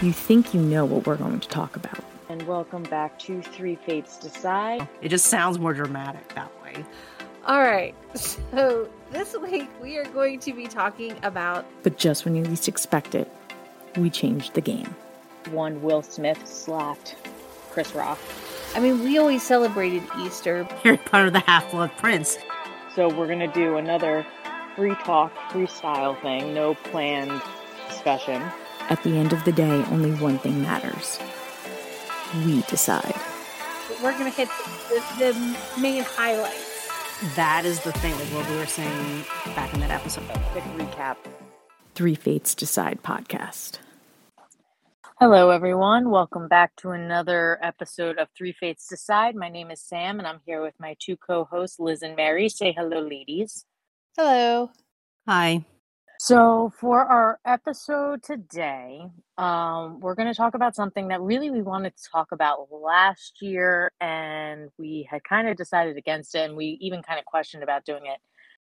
you think you know what we're going to talk about. And welcome back to Three Fates Decide. It just sounds more dramatic that way. All right. So this week we are going to be talking about. But just when you least expect it, we changed the game. One Will Smith slapped Chris Rock. I mean, we always celebrated Easter. You're part of the Half Blood Prince. So we're going to do another free talk, freestyle thing, no planned discussion. At the end of the day, only one thing matters. We decide. We're going to hit the, the, main highlights. That is the thing, like what we were saying back in that episode. Quick recap. Three Fates Decide podcast. Hello, everyone. Welcome back to another episode of Three Fates Decide. My name is Sam, and I'm here with my two co hosts, Liz and Mary. Say hello, ladies. Hello. Hi. So, for our episode today, um, we're going to talk about something that really we wanted to talk about last year, and we had kind of decided against it, and we even kind of questioned about doing it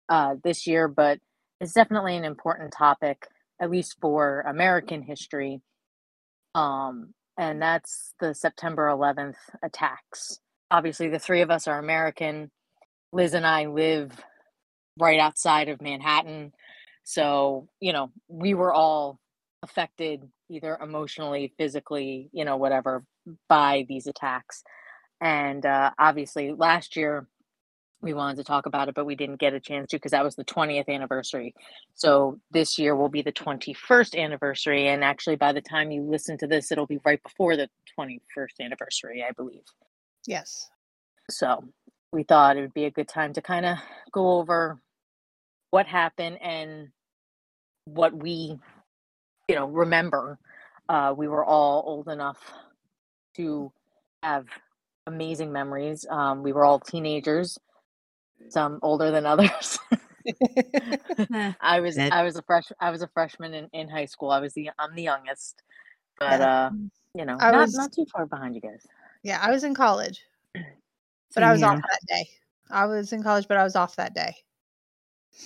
uh, this year, but it's definitely an important topic, at least for American history um, and that's the September 11th attacks. Obviously, the three of us are American. Liz and I live right outside of Manhattan. So, you know, we were all affected either emotionally, physically, you know, whatever, by these attacks. And uh, obviously, last year we wanted to talk about it, but we didn't get a chance to because that was the 20th anniversary. So this year will be the 21st anniversary. And actually, by the time you listen to this, it'll be right before the 21st anniversary, I believe. Yes. So we thought it would be a good time to kind of go over what happened and what we, you know, remember. Uh, we were all old enough to have amazing memories. Um, we were all teenagers some older than others. I was I was a fresh I was a freshman in, in high school. I was the I'm the youngest, but uh, you know, I not was, not too far behind you guys. Yeah, I was in college, but I was yeah. off that day. I was in college, but I was off that day.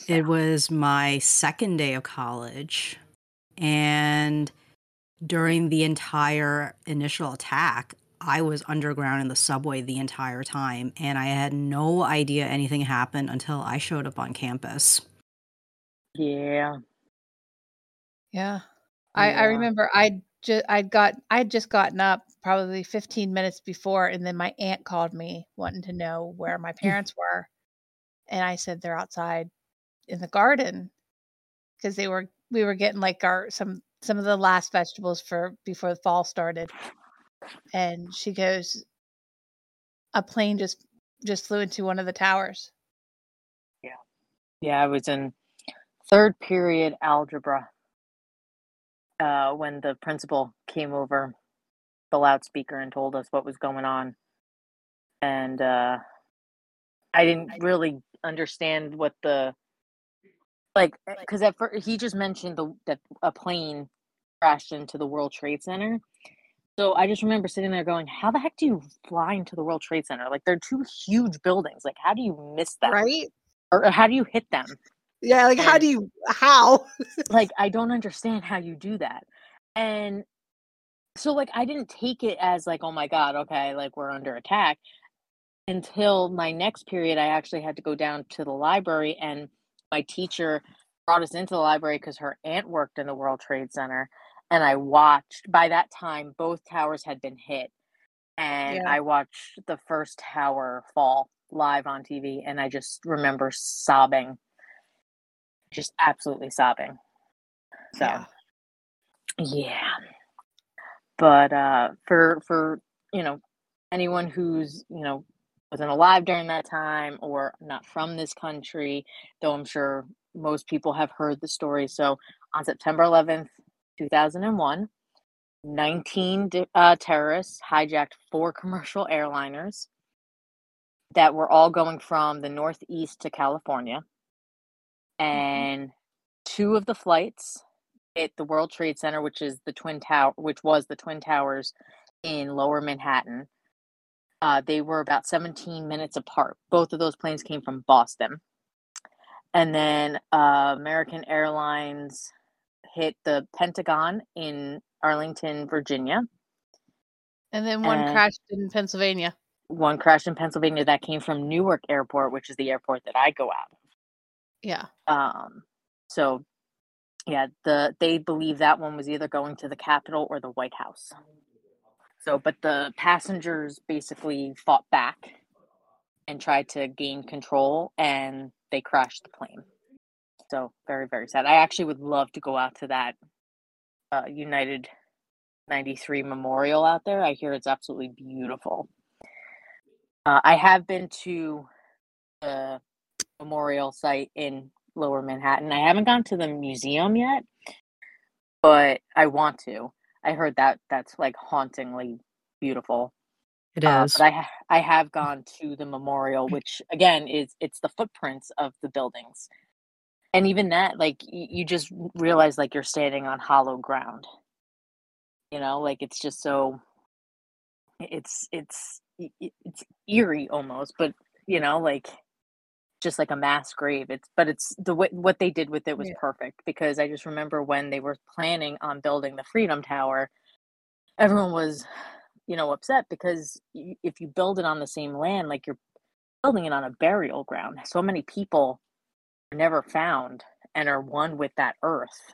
It was my second day of college, and during the entire initial attack, I was underground in the subway the entire time, and I had no idea anything happened until I showed up on campus. Yeah. Yeah. I, I remember I just I'd got I had just gotten up probably 15 minutes before and then my aunt called me wanting to know where my hmm. parents were. And I said they're outside in the garden because they were we were getting like our some some of the last vegetables for before the fall started and she goes, "A plane just just flew into one of the towers." Yeah, yeah. I was in third period algebra uh, when the principal came over the loudspeaker and told us what was going on, and uh, I didn't really understand what the like eh, because at first he just mentioned the that a plane crashed into the World Trade Center so I just remember sitting there going, "How the heck do you fly into the World Trade Center? Like they're two huge buildings. Like how do you miss them? Right? Or, or how do you hit them? Yeah, like and, how do you how? like I don't understand how you do that. And so like I didn't take it as like, "Oh my god, okay, like we're under attack." Until my next period, I actually had to go down to the library and my teacher brought us into the library because her aunt worked in the World Trade Center and I watched. By that time, both towers had been hit, and yeah. I watched the first tower fall live on TV, and I just remember sobbing, just absolutely sobbing. So, yeah. yeah. But uh, for for you know anyone who's you know wasn't alive during that time or not from this country, though I'm sure most people have heard the story. So on September 11th, 2001, 19 uh, terrorists hijacked four commercial airliners that were all going from the Northeast to California. Mm-hmm. And two of the flights hit the World Trade Center, which is the Twin Tower, which was the Twin Towers in lower Manhattan. Uh, they were about 17 minutes apart. Both of those planes came from Boston. And then uh, American Airlines hit the Pentagon in Arlington, Virginia. And then one And- crashed in Pennsylvania. One crashed in Pennsylvania that came from Newark Airport, which is the airport that I go out of. Yeah. Um, so yeah, the they believe that one was either going to the Capitol or the White House. So, but the passengers basically fought back and tried to gain control, and they crashed the plane. So very very sad. I actually would love to go out to that uh, United 93 memorial out there. I hear it's absolutely beautiful. Uh, I have been to the memorial site in lower Manhattan. I haven't gone to the museum yet, but I want to. I heard that that's like hauntingly beautiful. It Uh, is. but I ha- I have gone to the memorial, which again is it's the footprints of the buildings, and even that, like y- you just realize like you're standing on hollow ground. You know, like it's just so. It's it's it's eerie almost, but you know, like just like a mass grave. It's but it's the way what they did with it was Yeah. perfect because I just remember when they were planning on building the Freedom Tower, everyone was you know upset because if you build it on the same land like you're building it on a burial ground so many people are never found and are one with that earth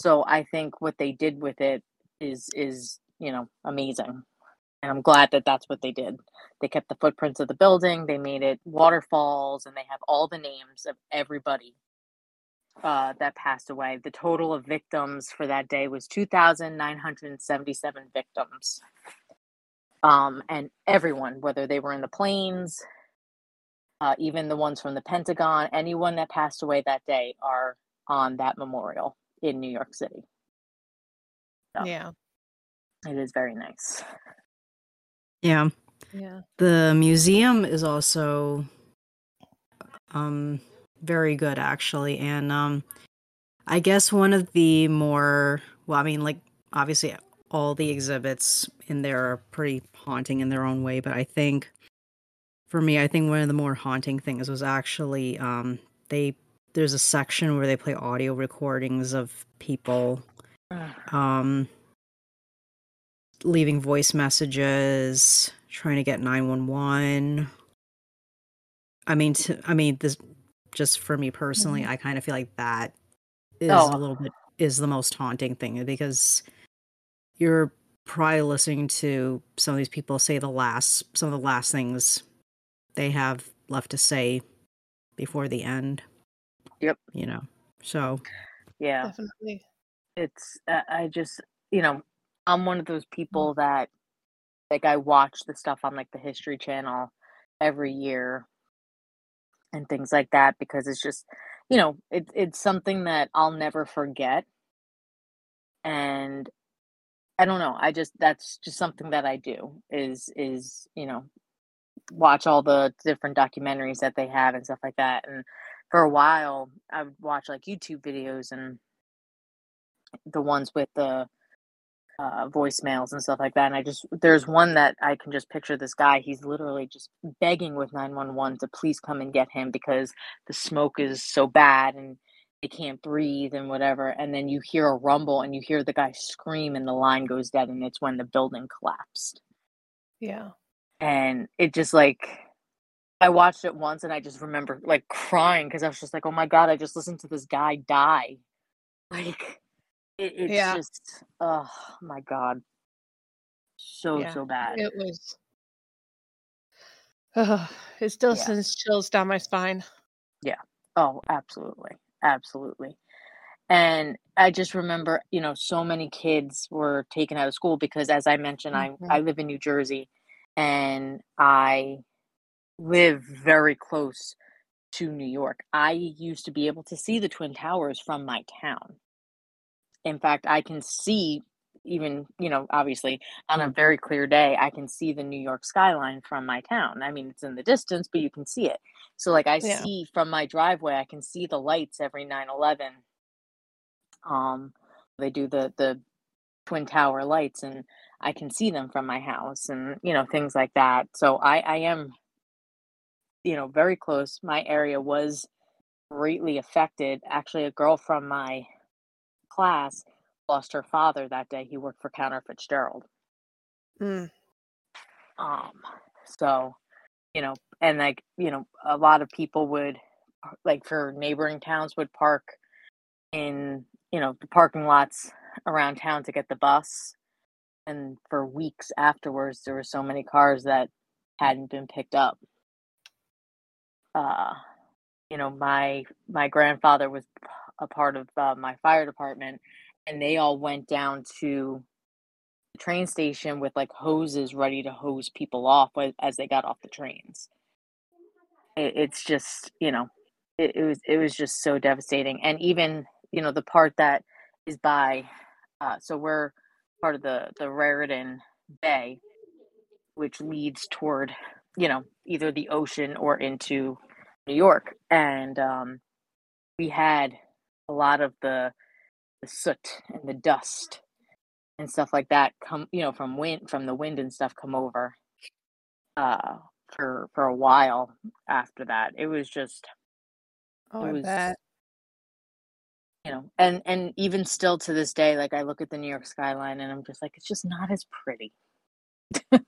so i think what they did with it is is you know amazing and i'm glad that that's what they did they kept the footprints of the building they made it waterfalls and they have all the names of everybody uh, that passed away. The total of victims for that day was 2,977 victims. Um, and everyone, whether they were in the planes, uh, even the ones from the Pentagon, anyone that passed away that day are on that memorial in New York City. Yeah. Yeah. It is very nice. Yeah. Yeah. The museum is also um very good actually and um I guess one of the more well I mean like obviously all the exhibits in there are pretty haunting in their own way but I think for me I think one of the more haunting things was actually um they there's a section where they play audio recordings of people um leaving voice messages trying to get 911 i mean to, i mean this just for me personally i kind of feel like that is Oh. a little bit is the most haunting thing because you're probably listening to some of these people say the last some of the last things they have left to say before the end Yep. you know so Yeah. Definitely. it's uh, i just you know i'm one of those mm-hmm. people that like i watch the stuff on like the history channel every year and things like that because it's just you know it, it's something that i'll never forget. And i don't know i just that's just something that i do is is you know watch all the different documentaries that they have and stuff like that. And for a while i would watch like youtube videos and the ones with the uh, voicemails and stuff like that. And I just, there's one that I can just picture this guy. He's literally just begging with 911 to please come and get him because the smoke is so bad and they can't breathe and whatever. And then you hear a rumble and you hear the guy scream and the line goes dead. And it's when the building collapsed. Yeah. And it just like, I watched it once and I just remember like crying because I was just like, oh my God, I just listened to this guy die. Like, it, it's Yeah. just, oh my God. So, Yeah. so bad. It was. Oh, it still Yeah. sends chills down my spine. Yeah. Oh, absolutely. Absolutely. And I just remember, you know, so many kids were taken out of school because as I mentioned, Mhm. I I live in New Jersey and I live very close to New York. I used to be able to see the Twin Towers from my town. In fact, I can see even, you know, obviously on a very clear day, I can see the New York skyline from my town. I mean, it's in the distance, but you can see it. So like I Yeah. see from my driveway, I can see the lights every 9/11. Um they do the the twin tower lights and I can see them from my house and you know things like that. So I I am you know very close. My area was greatly affected. Actually a girl from my class lost her father that day. He worked for Cantor Fitzgerald. Mm. Um, so, you know, and like, you know, a lot of people would, like, for neighboring towns, would park in, you know, the parking lots around town to get the bus. And for weeks afterwards, there were so many cars that hadn't been picked up. Uh, you know, my my grandfather was a part of uh, my fire department, and they all went down to the train station with like hoses ready to hose people off as they got off the trains. It, it's just, you know, it, it was it was just so devastating, and even you know the part that is by, uh, so we're part of the the Raritan Bay, which leads toward you know either the ocean or into New York, and um, we had a lot of the the soot and the dust and stuff like that come you know from wind from the wind and stuff come over uh for for a while after that. It was just Oh, it I was bet. you know and and even still to this day like i look at the new york skyline and i'm just like it's just not as pretty.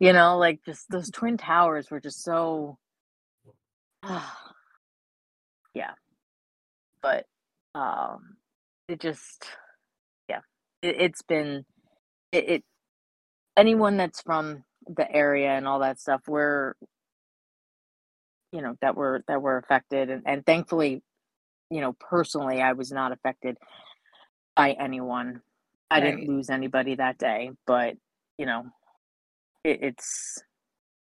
You know like just those twin towers were just so yeah. But um it just yeah it, it's been it, it anyone that's from the area and all that stuff we're you know that were that were affected. And, and thankfully you know personally i was not affected by anyone. I didn't lose anybody that day but you know it, it's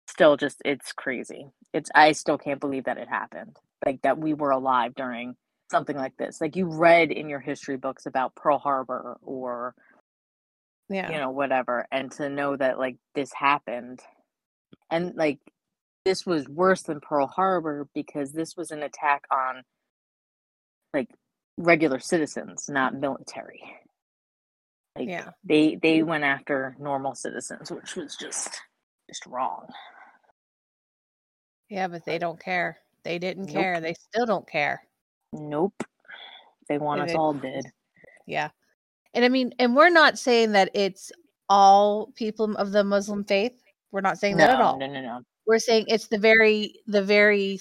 still just it's crazy. It's i still can't believe that it happened. Like that we were alive during something like this like you read in your history books about pearl harbor or Yeah. you know whatever and to know that like this happened and like this was worse than pearl harbor because this was an attack on like regular citizens not military like Yeah. they they mm. went after normal citizens which was just just wrong Yeah, but they don't care. They didn't Nope. care. They still don't care. Nope they want us all dead Yeah. And I mean, and we're not saying that it's all people of the Muslim faith. We're not saying that at all. no no no We're saying it's the very the very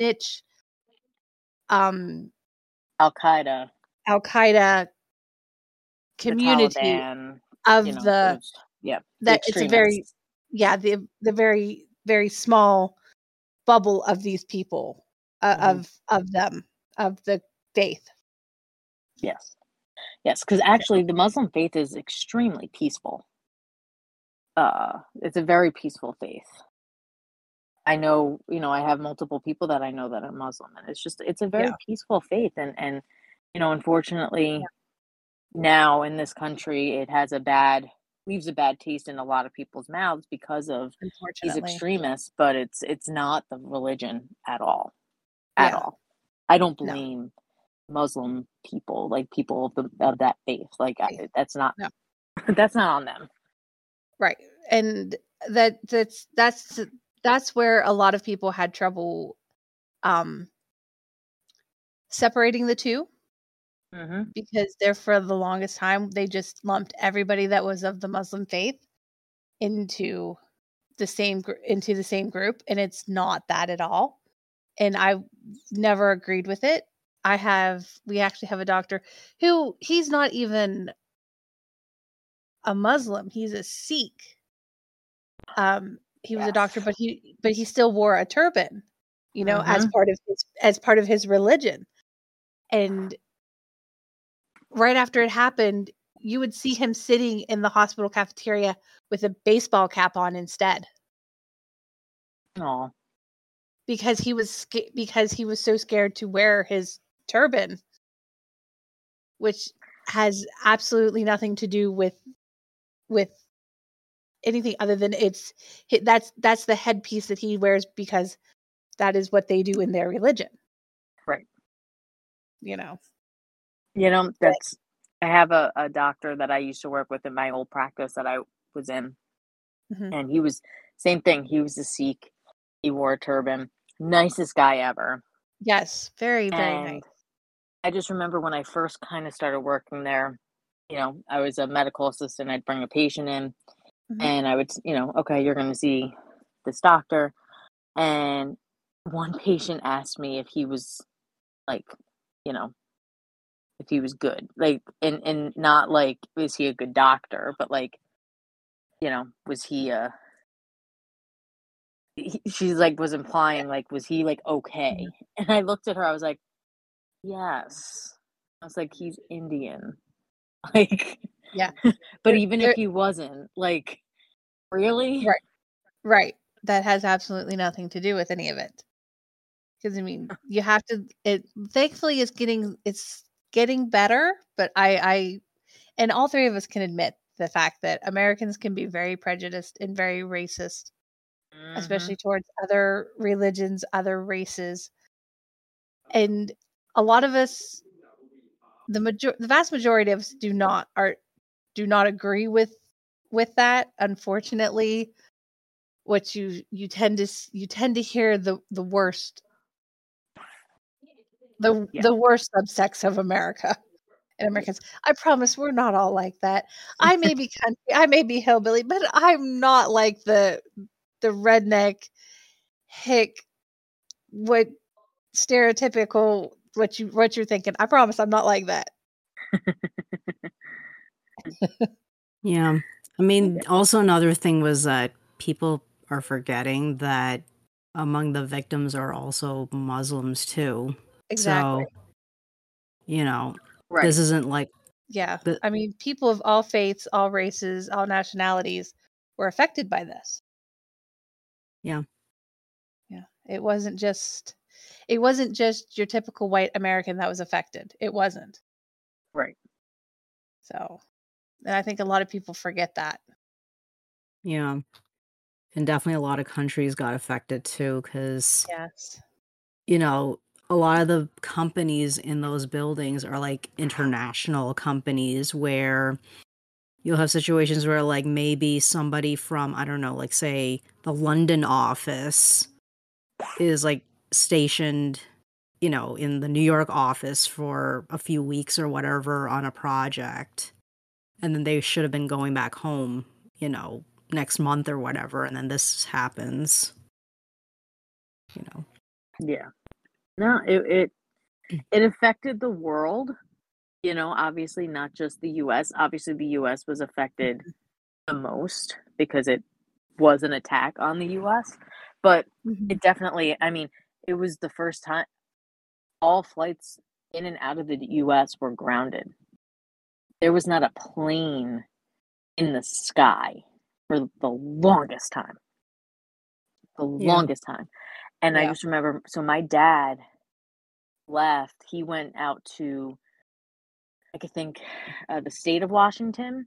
niche um Al Qaeda the community Taliban, of you know, the those, yeah the that it's a very yeah the the very very small bubble of these people uh, Mhm. of of them of the faith. Yes. Yes, because actually the Muslim faith is extremely peaceful. Uh it's a very peaceful faith. I know, you know, I have multiple people that I know that are Muslim and it's just it's a very Yeah. peaceful faith and and you know, unfortunately now in this country it has a bad leaves a bad taste in a lot of people's mouths because of these extremists, but it's it's not the religion at all. At Yeah. all. I don't No. blame Muslim people, like people of, the, of that faith. Like I, that's not No. that's not on them. right? And that that's that's that's where a lot of people had trouble um separating the two Mm-hmm. because there for the longest time they just lumped everybody that was of the Muslim faith into the same gr- into the same group and it's not that at all and I never agreed with it. I have we actually have a doctor who he's not even a Muslim, he's a Sikh. Um he was a doctor but he but he still wore a turban, you know, as Mhm. part of his as part of his religion. And right after it happened, you would see him sitting in the hospital cafeteria with a baseball cap on instead Oh, because he was because he was so scared to wear his turban which has absolutely nothing to do with with anything other than it's that's that's the headpiece that he wears because that is what they do in their religion right. you know You know, that's I have a, a doctor that I used to work with in my old practice that I was in, Mhm. and he was same thing. He was a Sikh. He wore a turban. Nicest guy ever. yes very very and nice I just remember when I first kind of started working there, you know, I was a medical assistant. I'd bring a patient in Mhm. and I would, you know, okay, you're going to see this doctor. And one patient asked me if he was like, you know, if he was good. Like and and not like is he a good doctor, but like you know, was he a he, she's like was implying like was he like okay? Mm-hmm. And I looked at her I was like, "Yes." I was like, "He's Indian." Like Yeah. but There- even there- if he wasn't, like really? Right. Right. That has absolutely nothing to do with any of it. Because I mean, you have to. It thankfully it's getting it's getting better, but I I and all three of us can admit the fact that Americans can be very prejudiced and very racist, Mhm. especially towards other religions, other races, and a lot of us, the major, the vast majority of us do not are do not agree with with that. Unfortunately, what you you tend to you tend to hear the the worst the Yeah. the worst subsects of America and Americans. I promise we're not all like that. I may be country, I may be hillbilly, but I'm not like the the redneck hick what stereotypical what you what you're thinking. I promise I'm not like that. Yeah. I mean, also another thing was that people are forgetting that among the victims are also Muslims too. Exactly. So, you know, Right. this isn't like yeah. the- I mean, people of all faiths, all races, all nationalities were affected by this. Yeah. Yeah. It wasn't just it wasn't just your typical white American that was affected. It wasn't. right. So, and I think a lot of people forget that. yeah. And definitely a lot of countries got affected too cuz Yes. you know, a lot of the companies in those buildings are like international companies where you'll have situations where like maybe somebody from I don't know, like say the London office is like stationed, you know, in the New York office for a few weeks or whatever on a project. And then they should have been going back home, you know, next month or whatever and then this happens. You know. Yeah. No, it it it affected the world. You know, obviously not just the US. Obviously the US was affected mm-hmm. the most because it was an attack on the US. But mm-hmm. it definitely, I mean, it was the first time all flights in and out of the US were grounded. There was not a plane in the sky for the longest time. The Yeah. longest time. And I just remember so my dad left, he went out to like I think uh, the state of Washington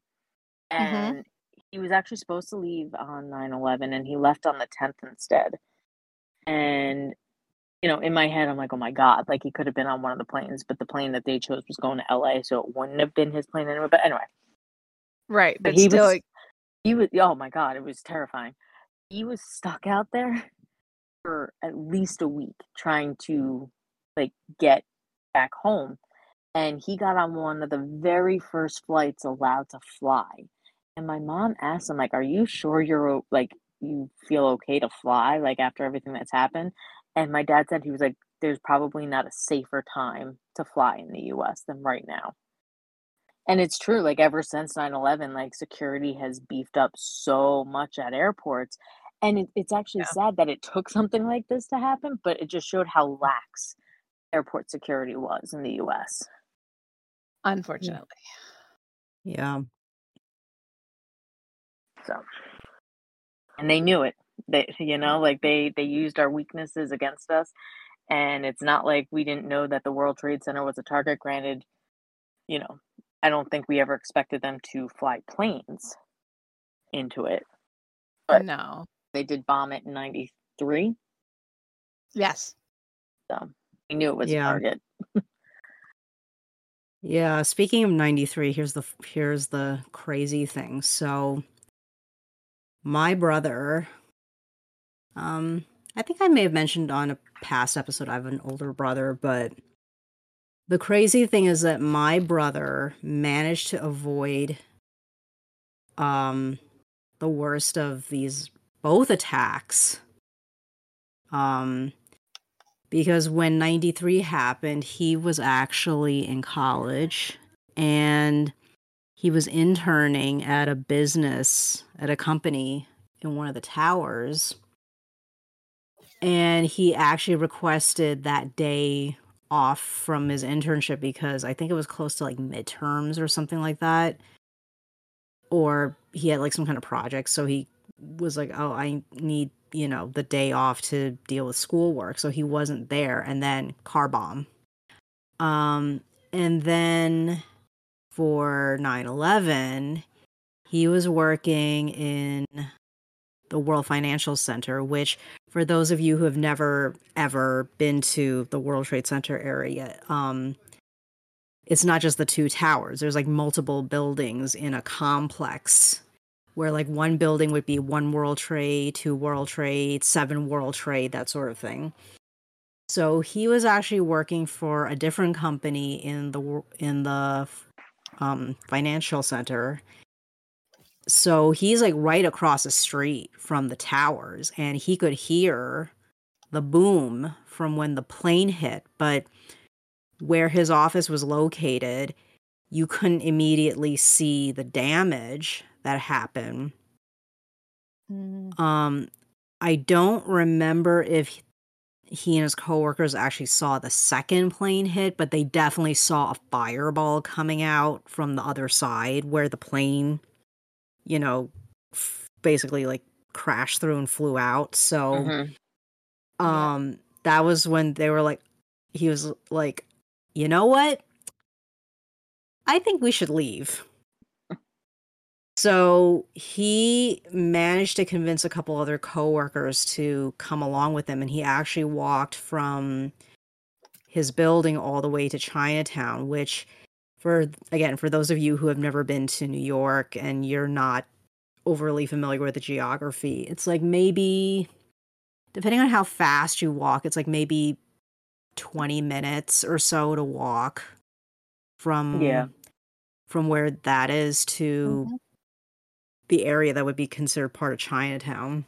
and he was actually supposed to leave on 9/11 and he left on the 10th instead. And you know, in my head I'm like, "Oh my god, like he could have been on one of the planes, but the plane that they chose was going to LA, so it wouldn't have been his plane anyway." But anyway, Right. but But he still was he was oh my god, it was terrifying. He was stuck out there for at least a week trying to like get back home and he got on one of the very first flights allowed to fly. And my mom asked him like, "Are you sure you're like you feel okay to fly like after everything that's happened?" And my dad said he was like, "There's probably not a safer time to fly in the US than right now." And it's true like ever since 9/11 like security has beefed up so much at airports and it, it's actually Yeah. sad that it took something like this to happen, but it just showed how lax airport security was in the US. Unfortunately. Yeah. So, and they knew it. They, you know, like they they used our weaknesses against us, and it's not like we didn't know that the World Trade Center was a target. Granted, you know, I don't think we ever expected them to fly planes into it. But- no. They did bomb it in '93, Yes. so we knew it was Yeah. a target. Yeah, speaking of 93, here's the here's the crazy thing. So my brother um I think I may have mentioned on a past episode I have an older brother, but The crazy thing is that my brother managed to avoid um the worst of these both attacks. Um because when 93 happened, he was actually in college and he was interning at a business at a company in one of the towers and he actually requested that day off from his internship because I think it was close to like midterms or something like that. Or he had like some kind of project. So he was like, oh, I need, you know, the day off to deal with schoolwork. So he wasn't there. And then car bomb. Um, and then for 9 11, he was working in the World Financial Center, which, for those of you who have never ever been to the World Trade Center area, um, it's not just the two towers. There's like multiple buildings in a complex where like one building would be one World Trade, two World Trade, seven World Trade, that sort of thing. So he was actually working for a different company in the in the um, financial center so he's like right across the street from the towers and he could hear the boom from when the plane hit but where his office was located you couldn't immediately see the damage that happened mm. um i don't remember if he and his coworkers actually saw the second plane hit but they definitely saw a fireball coming out from the other side where the plane you know, f- basically like crashed through and flew out. So, mm-hmm. um, yeah. that was when they were like, he was like, you know what? I think we should leave. So he managed to convince a couple other coworkers to come along with him, and he actually walked from his building all the way to Chinatown, which for again for those of you who have never been to New York and you're not overly familiar with the geography, it's like maybe depending on how fast you walk, it's like maybe 20 minutes or so to walk from yeah from where that is to mm-hmm. The area that would be considered part of Chinatown.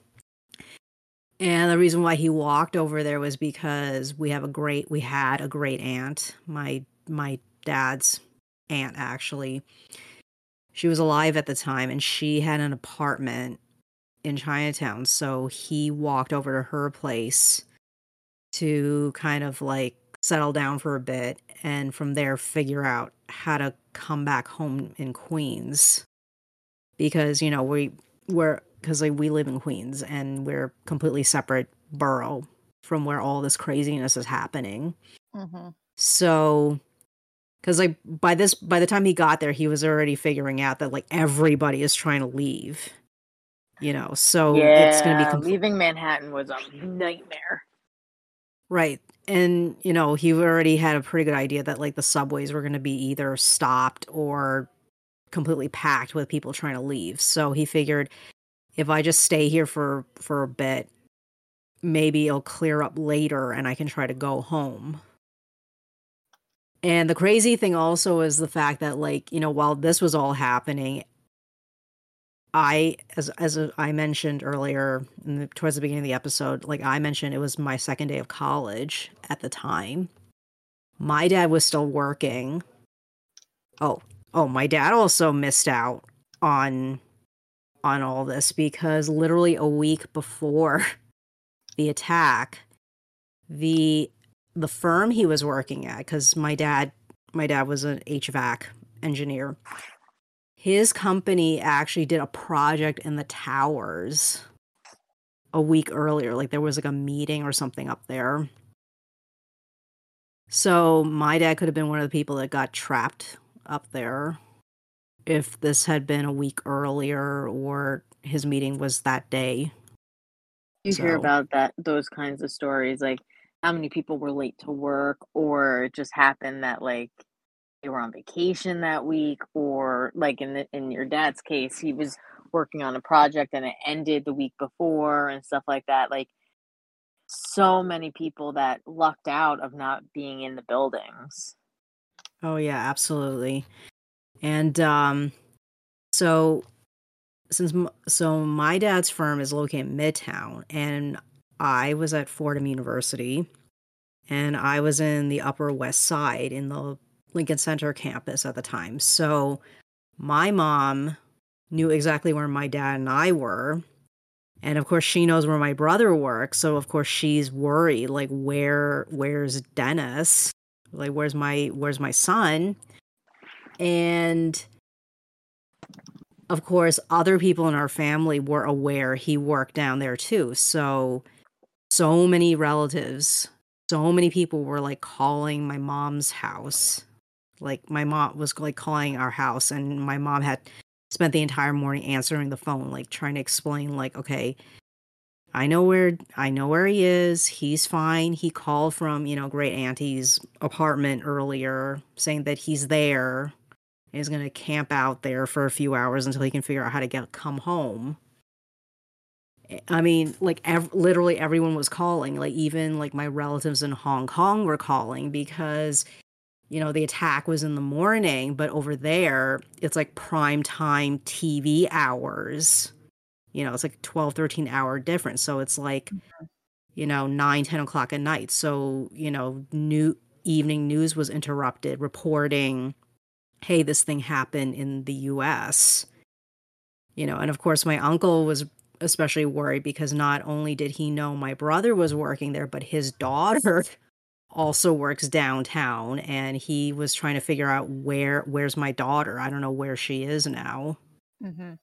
And the reason why he walked over there was because we have a great we had a great aunt, my my dad's aunt actually. She was alive at the time and she had an apartment in Chinatown. So he walked over to her place to kind of like settle down for a bit and from there figure out how to come back home in Queens. Because, you know, we we're because like we live in Queens and we're completely separate borough from where all this craziness is happening. Mm-hmm. So because like by this by the time he got there he was already figuring out that like everybody is trying to leave you know so yeah, it's gonna be compl- leaving manhattan was a nightmare right and you know he already had a pretty good idea that like the subways were going to be either stopped or completely packed with people trying to leave so he figured if i just stay here for for a bit maybe it'll clear up later and i can try to go home and the crazy thing also is the fact that, like, you know, while this was all happening, I, as as I mentioned earlier, the, towards the beginning of the episode, like I mentioned, it was my second day of college at the time. My dad was still working. Oh, oh, my dad also missed out on on all this because literally a week before the attack, the the firm he was working at because my dad my dad was an HVAC engineer. His company actually did a project in the towers a week earlier. Like there was like a meeting or something up there. So my dad could have been one of the people that got trapped up there if this had been a week earlier or his meeting was that day. You so. hear about that those kinds of stories like how many people were late to work or it just happened that like they were on vacation that week or like in the, in your dad's case he was working on a project and it ended the week before and stuff like that like so many people that lucked out of not being in the buildings Oh yeah, absolutely. And um so since so my dad's firm is located in Midtown and I was at Fordham University and I was in the Upper West Side in the Lincoln Center campus at the time. So my mom knew exactly where my dad and I were. And of course she knows where my brother works, so of course she's worried like where where's Dennis? Like where's my where's my son? And of course other people in our family were aware he worked down there too. So so many relatives, so many people were like calling my mom's house. Like my mom was like calling our house and my mom had spent the entire morning answering the phone like trying to explain like okay, I know where I know where he is. He's fine. He called from, you know, great auntie's apartment earlier saying that he's there. He's going to camp out there for a few hours until he can figure out how to get come home. I mean, like ev- literally everyone was calling. Like even like my relatives in Hong Kong were calling because you know the attack was in the morning, but over there it's like prime time TV hours. You know, it's like 12, 13 hour difference. So it's like, mm-hmm. you know, 9, 10 o'clock at night. So, you know, new evening news was interrupted reporting, hey, this thing happened in the US. You know, and of course my uncle was especially worried because not only did he know my brother was working there, but his daughter also works downtown and he was trying to figure out where where's my daughter i don't know where she is now mm-hmm.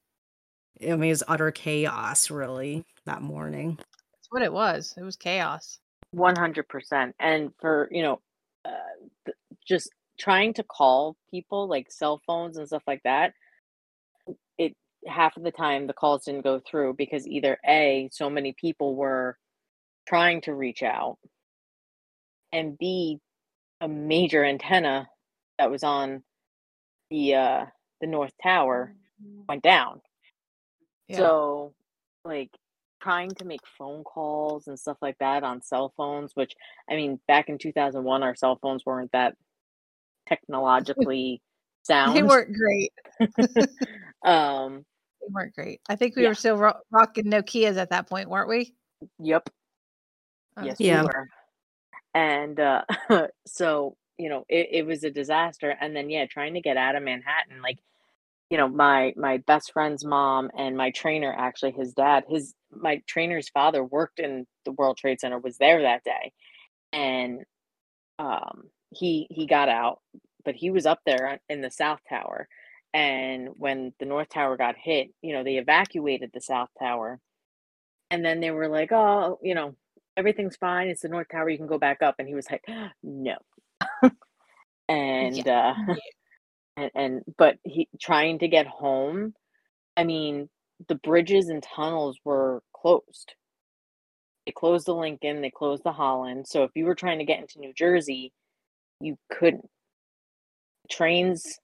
I mean it's utter chaos really that morning that's what it was it was chaos 100% and for you know uh, th- just trying to call people like cell phones and stuff like that it half of the time the calls didn't go through because either A, so many people were trying to reach out, and B, a major antenna that was on the uh the North Tower mm-hmm. went down. Yeah. So like trying to make phone calls and stuff like that on cell phones, which I mean back in 2001 our cell phones weren't that technologically sound. They weren't great. um they weren't great. I think we yeah. were still ro- rocking Nokia's at that point, weren't we? Yep. Oh. Yes, yeah. we were. And uh, so, you know, it, it was a disaster. And then, yeah, trying to get out of Manhattan, like, you know, my my best friend's mom and my trainer, actually, his dad, his my trainer's father worked in the World Trade Center, was there that day, and um, he he got out, but he was up there in the South Tower and when the North Tower got hit, you know, they evacuated the South Tower. And then they were like, oh, you know, everything's fine. It's the North Tower. You can go back up. And he was like, no. and, yeah. uh, and, and, but he trying to get home, I mean, the bridges and tunnels were closed. They closed the Lincoln, they closed the Holland. So if you were trying to get into New Jersey, you couldn't. Trains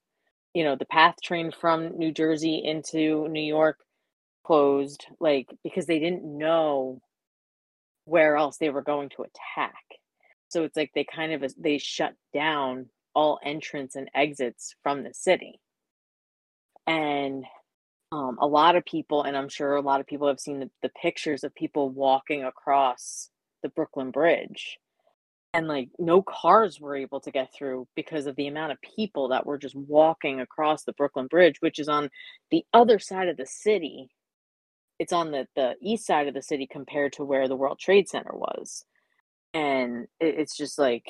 you know the path train from new jersey into new york closed like because they didn't know where else they were going to attack so it's like they kind of they shut down all entrance and exits from the city and um, a lot of people and i'm sure a lot of people have seen the, the pictures of people walking across the brooklyn bridge and like no cars were able to get through because of the amount of people that were just walking across the Brooklyn Bridge, which is on the other side of the city. It's on the, the east side of the city compared to where the World Trade Center was. And it, it's just like,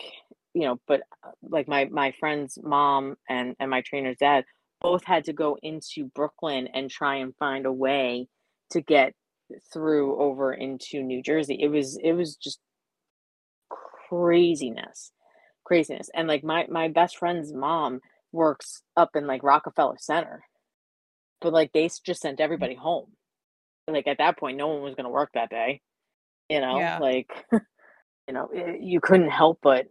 you know, but uh, like my my friend's mom and, and my trainer's dad both had to go into Brooklyn and try and find a way to get through over into New Jersey. It was it was just craziness craziness and like my my best friend's mom works up in like rockefeller center but like they just sent everybody home like at that point no one was going to work that day you know yeah. like you know it, eh, you couldn't help but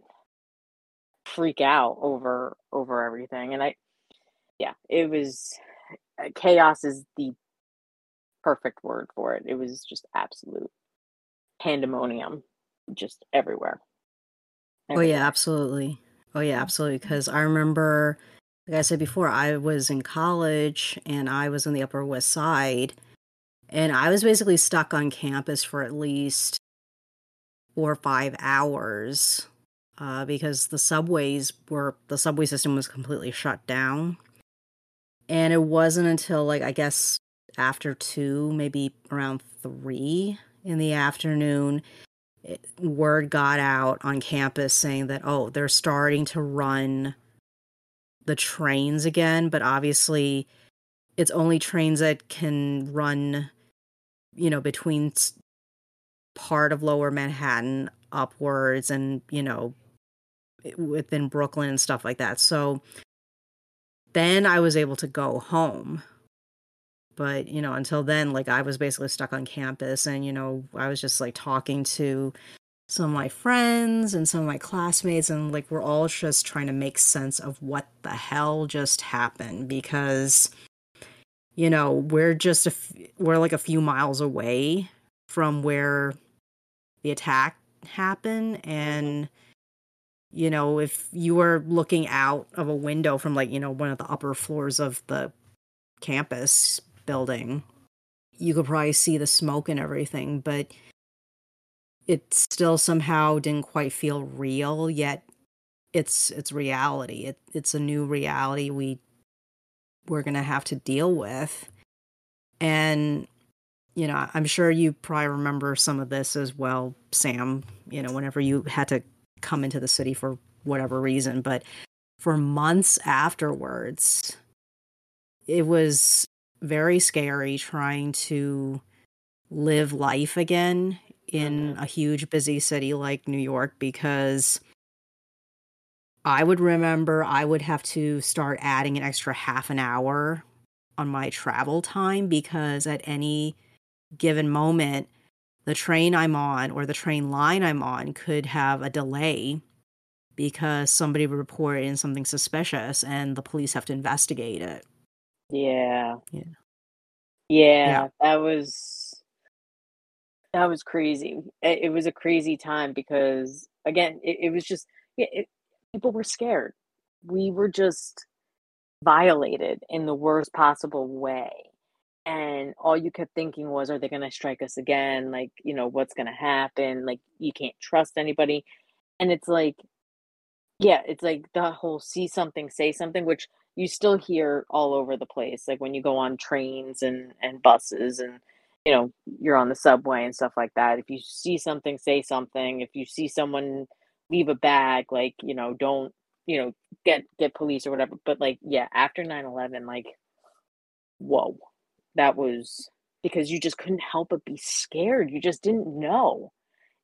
freak out over over everything and i yeah it was uh, chaos is the perfect word for it it was just absolute pandemonium just everywhere Oh yeah, absolutely. Oh yeah, absolutely. Because I remember, like I said before, I was in college and I was on the Upper West Side, and I was basically stuck on campus for at least four or five hours uh, because the subways were the subway system was completely shut down, and it wasn't until like I guess after two, maybe around three in the afternoon word got out on campus saying that oh they're starting to run the trains again. But obviously it's only trains that can run you know between part of lower manhattan upwards and you know within brooklyn and stuff like that. So then i was able to go home. But you know until then like i was basically stuck on campus and you know i was just like talking to some of my friends and some of my classmates and like we're all just trying to make sense of what the hell just happened because you know we're just a f- we're like a few miles away from where the attack happened mm-hmm. and you know if you were looking out of a window from like you know one of the upper floors of the campus building, you could probably see the smoke and everything, but it still somehow didn't quite feel real yet it's it's reality. It, it's a new reality we we're gonna have to deal with. And you know i'm sure you probably remember some of this as well sam you know whenever you had to come into the city for whatever reason but for months afterwards it was very scary trying to live life again in mm-hmm. a huge busy city like New York because I would remember I would have to start adding an extra half an hour on my travel time because at any given moment the train I'm on or the train line I'm on could have a delay because somebody reported in something suspicious and the police have to investigate it. Yeah. Yeah. Yeah, yeah. that was that was crazy. It, it was a crazy time because again, it, it was just yeah, it, people were scared. We were just violated in the worst possible way. And all you kept thinking was, are they going to strike us again? Like, you know, what's going to happen? Like, you can't trust anybody. And it's like, yeah, it's like the whole see something, say something, which you still hear all over the place like when you go on trains and and buses and you know you're on the subway and stuff like that if you see something say something if you see someone leave a bag like you know don't you know get get police or whatever but like yeah after 9-11 like whoa that was because you just couldn't help but be scared you just didn't know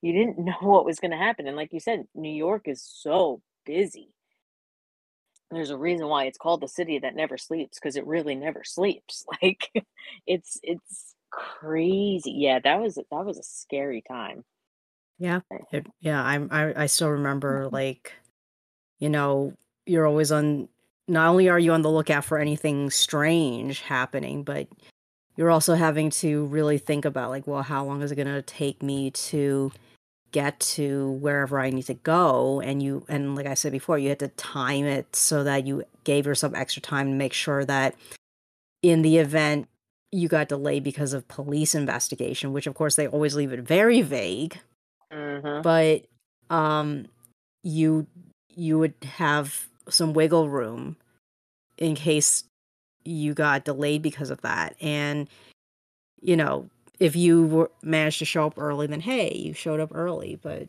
you didn't know what was going to happen and like you said new york is so busy there's a reason why it's called the city that never sleeps because it really never sleeps. Like it's it's crazy. Yeah, that was that was a scary time. Yeah, eh. it, yeah. I'm I I still remember mm-hmm. like, you know, you're always on. Not only are you on the lookout for anything strange happening, but you're also having to really think about like, well, how long is it going to take me to get to wherever I need to go and you and like I said before you had to time it so that you gave yourself extra time to make sure that in the event you got delayed because of police investigation which of course they always leave it very vague mm-hmm. but um you you would have some wiggle room in case you got delayed because of that and you know if you were, managed to show up early, then hey, you showed up early. But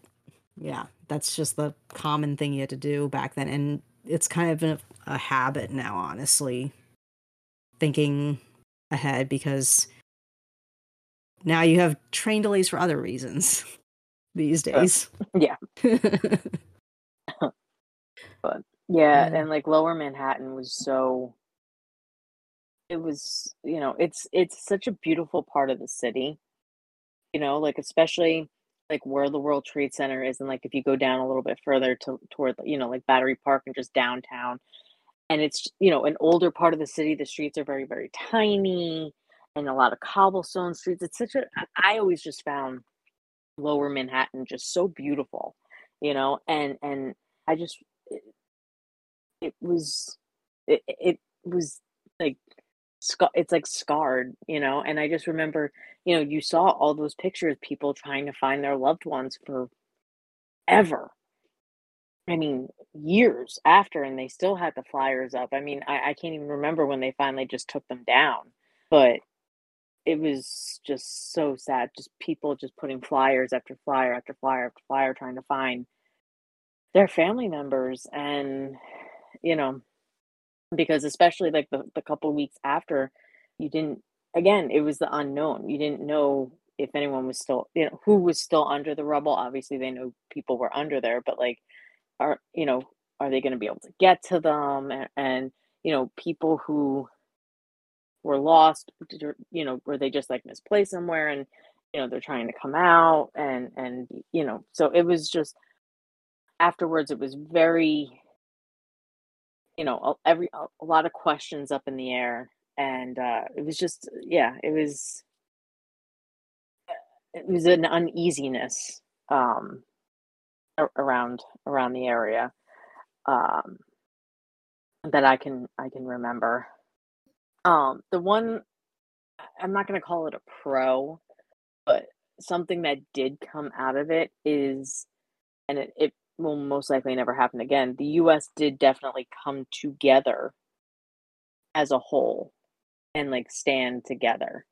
yeah, that's just the common thing you had to do back then. And it's kind of a, a habit now, honestly, thinking ahead because now you have train delays for other reasons these days. Uh, yeah. but yeah, and like lower Manhattan was so it was, you know, it's it's such a beautiful part of the city. You know, like especially like where the World Trade Center is, and like if you go down a little bit further to toward you know like Battery Park and just downtown, and it's you know an older part of the city. The streets are very very tiny and a lot of cobblestone streets. It's such a I always just found Lower Manhattan just so beautiful, you know, and and I just it was it, it was like it's like scarred, you know. And I just remember, you know, you saw all those pictures, people trying to find their loved ones for ever. I mean, years after, and they still had the flyers up. I mean, I, I can't even remember when they finally just took them down, but it was just so sad. Just people just putting flyers after flyer after flyer after flyer, trying to find their family members. And, you know, because especially like the, the couple weeks after you didn't again it was the unknown. You didn't know if anyone was still you know who was still under the rubble. Obviously they know people were under there but like are you know are they going to be able to get to them? And, and you know people who were lost you know were they just like misplaced somewhere and you know they're trying to come out and and you know so it was just afterwards it was very you know every a lot of questions up in the air and uh it was just yeah it was it was an uneasiness um around around the area um that I can I can remember. Um the one I'm not going to call it a pro but something that did come out of it is and it, it will most likely never happen again. The US did definitely come together as a whole and like stand together.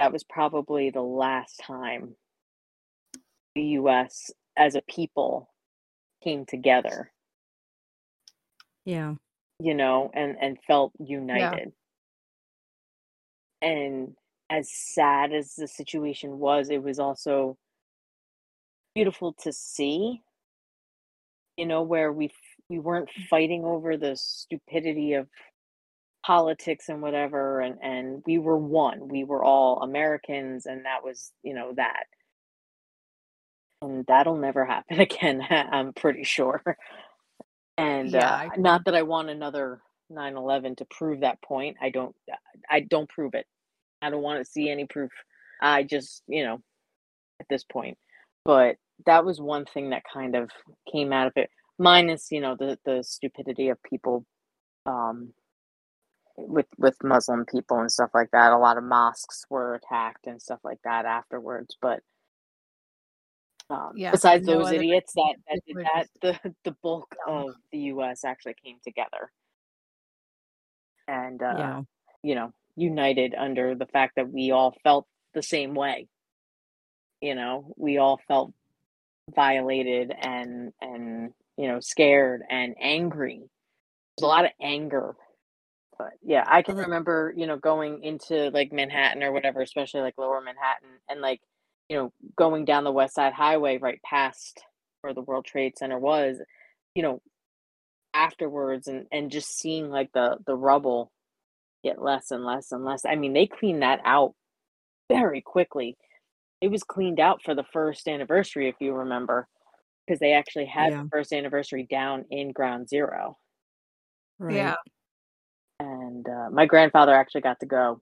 That was probably the last time the US as a people came together. Yeah. You know, and and felt united. Yeah. And as sad as the situation was, it was also beautiful to see you know, where we we weren't fighting over the stupidity of politics and whatever and and we were one. We were all americans and that was you know that. And that'll never happen again i'm pretty sure. And yeah, uh, not that i want another 9-11 to prove that point. I don't i don't prove it. I don't want to see any proof. I just you know at this point. But that was one thing that kind of came out of it minus you know the the stupidity of people um with with muslim people and stuff like that. A lot of mosques were attacked and stuff like that afterwards but um, yeah, besides no those idiots that, that did that the the bulk of the us actually came together. And uh yeah. you know united under the fact that we all felt the same way. You know we all felt violated and and you know scared and angry. There's a lot of anger but yeah i can mm-hmm. remember you know going into like manhattan or whatever especially like lower manhattan and like you know going down the west side highway right past where the world trade center was you know afterwards and and just seeing like the the rubble get less and less and less. I mean they cleaned that out very quickly it was cleaned out for the first anniversary if you remember because they actually had yeah. the first anniversary down in ground zero right. yeah and uh, my grandfather actually got to go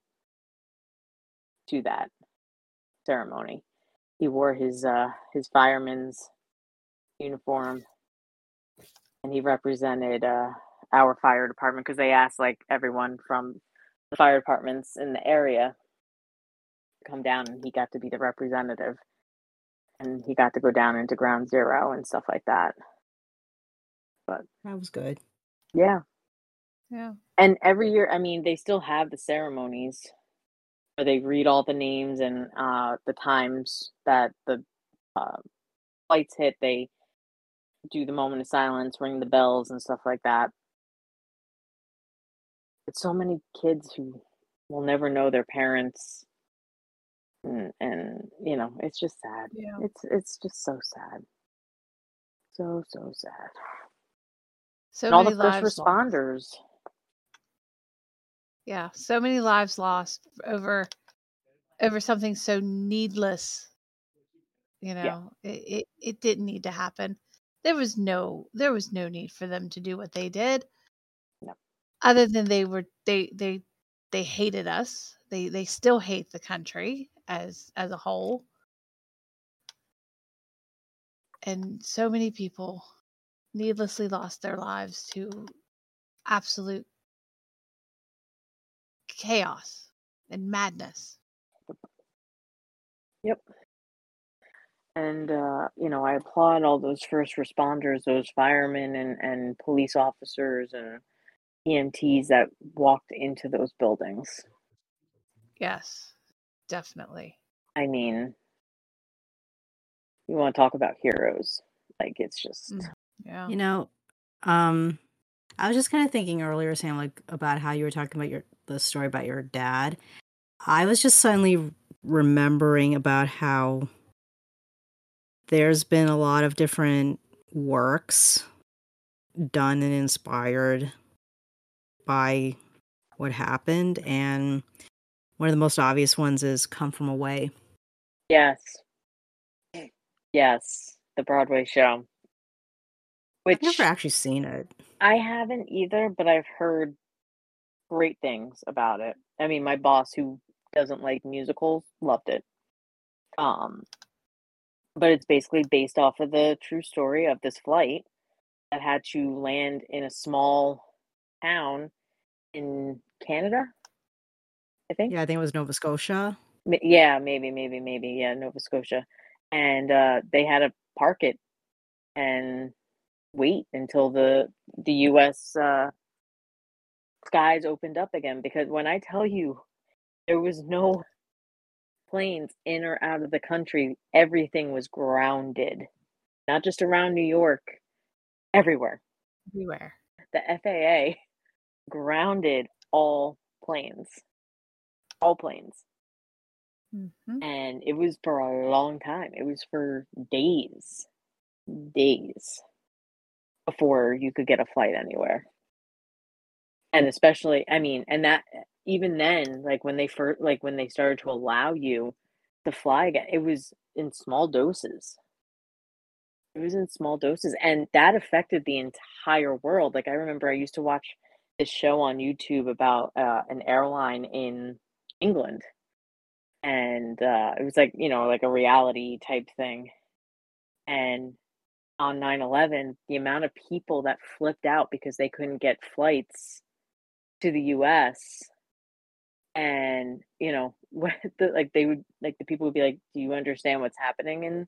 to that ceremony he wore his uh his fireman's uniform and he represented uh our fire department because they asked like everyone from the fire departments in the area come down and he got to be the representative. And he got to go down into ground zero and stuff like that. But that was good. Yeah. Yeah. And every year i mean they still have the ceremonies where they read all the names and uh the times that the uh, flights hit. They do the moment of silence ring the bells and stuff like that. But so many kids who will never know their parents and, and you know it's just sad yeah. it's it's just so sad so so sad so and all the first responders lost. yeah so many lives lost over over something so needless you know yeah. it, it it didn't need to happen there was no there was no need for them to do what they did no. other than they were they they they hated us they they still hate the country as as a whole and so many people needlessly lost their lives to absolute chaos and madness. Yep. And uh, you know, I applaud all those first responders, those firemen and, and police officers and EMTs that walked into those buildings. Yes, definitely. I mean, you want to talk about heroes. Like it's just Mm. Yeah. You know, um, I was just kind of thinking earlier, Sam, like about how you were talking about your the story about your dad. I was just suddenly remembering about how there's been a lot of different works done and inspired by what happened, and one of the most obvious ones is "Come From Away." yes. Yes, the Broadway show. Which I've never actually seen it. I haven't either, but I've heard great things about it. I mean, my boss who doesn't like musicals loved it. Um but it's basically based off of the true story of this flight that had to land in a small town in Canada. I think. Yeah, I think it was Nova Scotia. Yeah, maybe, maybe, maybe. Yeah, Nova Scotia. And uh they had to park it and wait until the the US uh skies opened up again because when I tell you there was no planes in or out of the country, everything was grounded. Not just around New York, everywhere. Everywhere. The FAA grounded all planes. All planes. hmm and it was for a long time. It was for days, days before you could get a flight anywhere. And especially, I mean, and that even then, like when they first, like when they started to allow you to fly again, it was in small doses. It was in small doses, and that affected the entire world. Like I remember, I used to watch this show on YouTube about uh, an airline in England. And uh, it was like you know like a reality type thing. And on 9-11 the amount of people that flipped out because they couldn't get flights to the us and you know what the, like they would like the people would be like do you understand what's happening in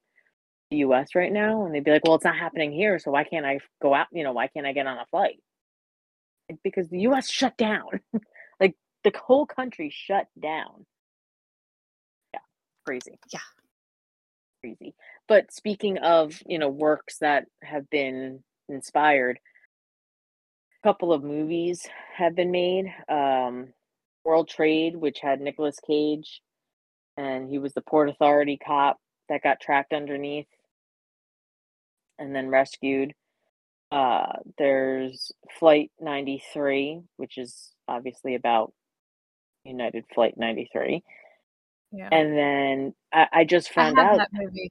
the us right now? And they'd be like well it's not happening here so why can't i go out you know why can't i get on a flight? Because the us shut down the whole country shut down Yeah, crazy. Yeah. Crazy. But speaking of, you know, works that have been inspired, a couple of movies have been made. Um World Trade, which had Nicolas Cage and he was the Port Authority cop that got trapped underneath and then rescued. Uh there's Flight 93, which is obviously about United Flight 93. Yeah. And then I, I just I found have out that movie.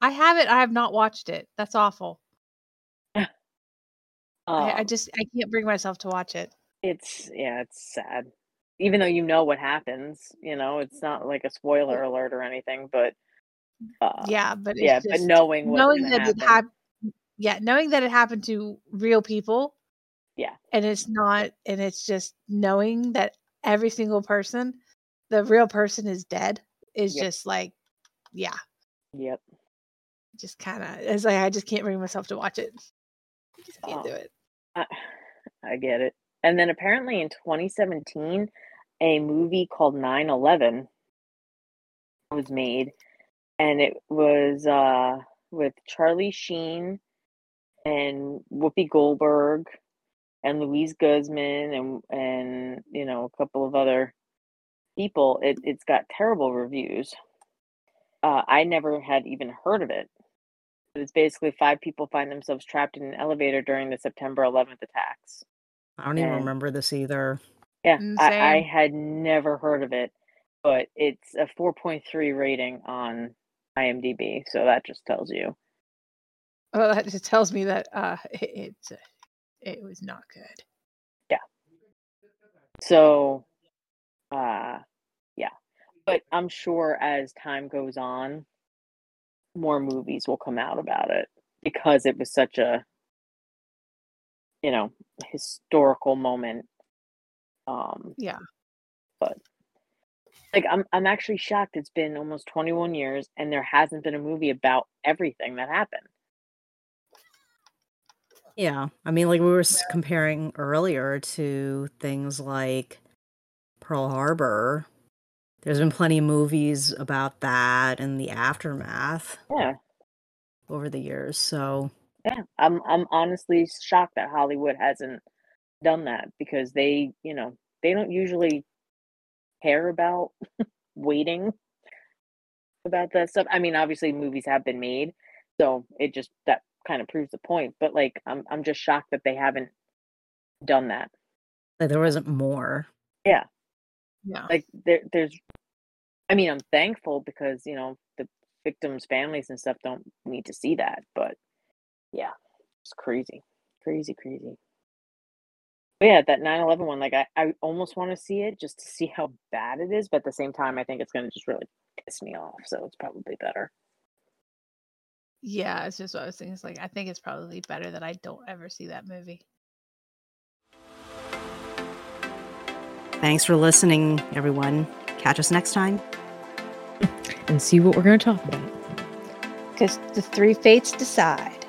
I have it. I have not watched it. That's awful. I, I um, just I can't bring myself to watch it. it's yeah, it's sad. Even though you know what happens, you know, it's not like a spoiler alert or anything, but uh, yeah, but it's yeah, just but knowing knowing that it happened. Yeah, knowing that it happened to real people. Yeah. And it's not, and it's just knowing that every single person, the real person is dead, is Yep. just like, yeah, yep. just kind of. It's like I just can't bring myself to watch it. I just can't Oh. do it. I, I get it. And then apparently in 2017, a movie called 9/11 was made, and it was uh, with Charlie Sheen and Whoopi Goldberg and Luis Guzman and and you know a couple of other people. It it's got terrible reviews. Uh, I never had even heard of it. It's basically five people find themselves trapped in an elevator during the September 11th attacks. I don't even And- remember this either. Yeah, Mm, I, I had never heard of it, but it's a 4.3 rating on IMDb, so that just tells you. Well, that just tells me that uh, it, it's uh, it was not good. Yeah. So, uh, yeah, but I'm sure as time goes on, more movies will come out about it because it was such a you know, historical moment. Um, yeah. But like I'm I'm actually shocked it's been almost 21 years and there hasn't been a movie about everything that happened. Yeah. I mean, like we were comparing earlier to things like Pearl Harbor. There's been plenty of movies about that and the aftermath. Yeah. Over the years. So yeah, I'm I'm honestly shocked that Hollywood hasn't done that because they, you know, they don't usually care about waiting about that stuff. I mean, obviously movies have been made, so it just that kind of proves the point. But like, I'm I'm just shocked that they haven't done that. Like there wasn't more. Yeah. Yeah. Like there there's I mean, I'm thankful because, you know, the victims' families and stuff don't need to see that, but yeah, it's crazy. Crazy, crazy. But yeah, that 9/11 one, like I, I almost want to see it just to see how bad it is, but at the same time, I think it's gonna just really piss me off. So it's probably better. Yeah, it's just what I was thinking. It's like I think it's probably better that I don't ever see that movie. Thanks for listening, everyone. Catch us next time. And see what we're going to talk about. Because the three fates decide.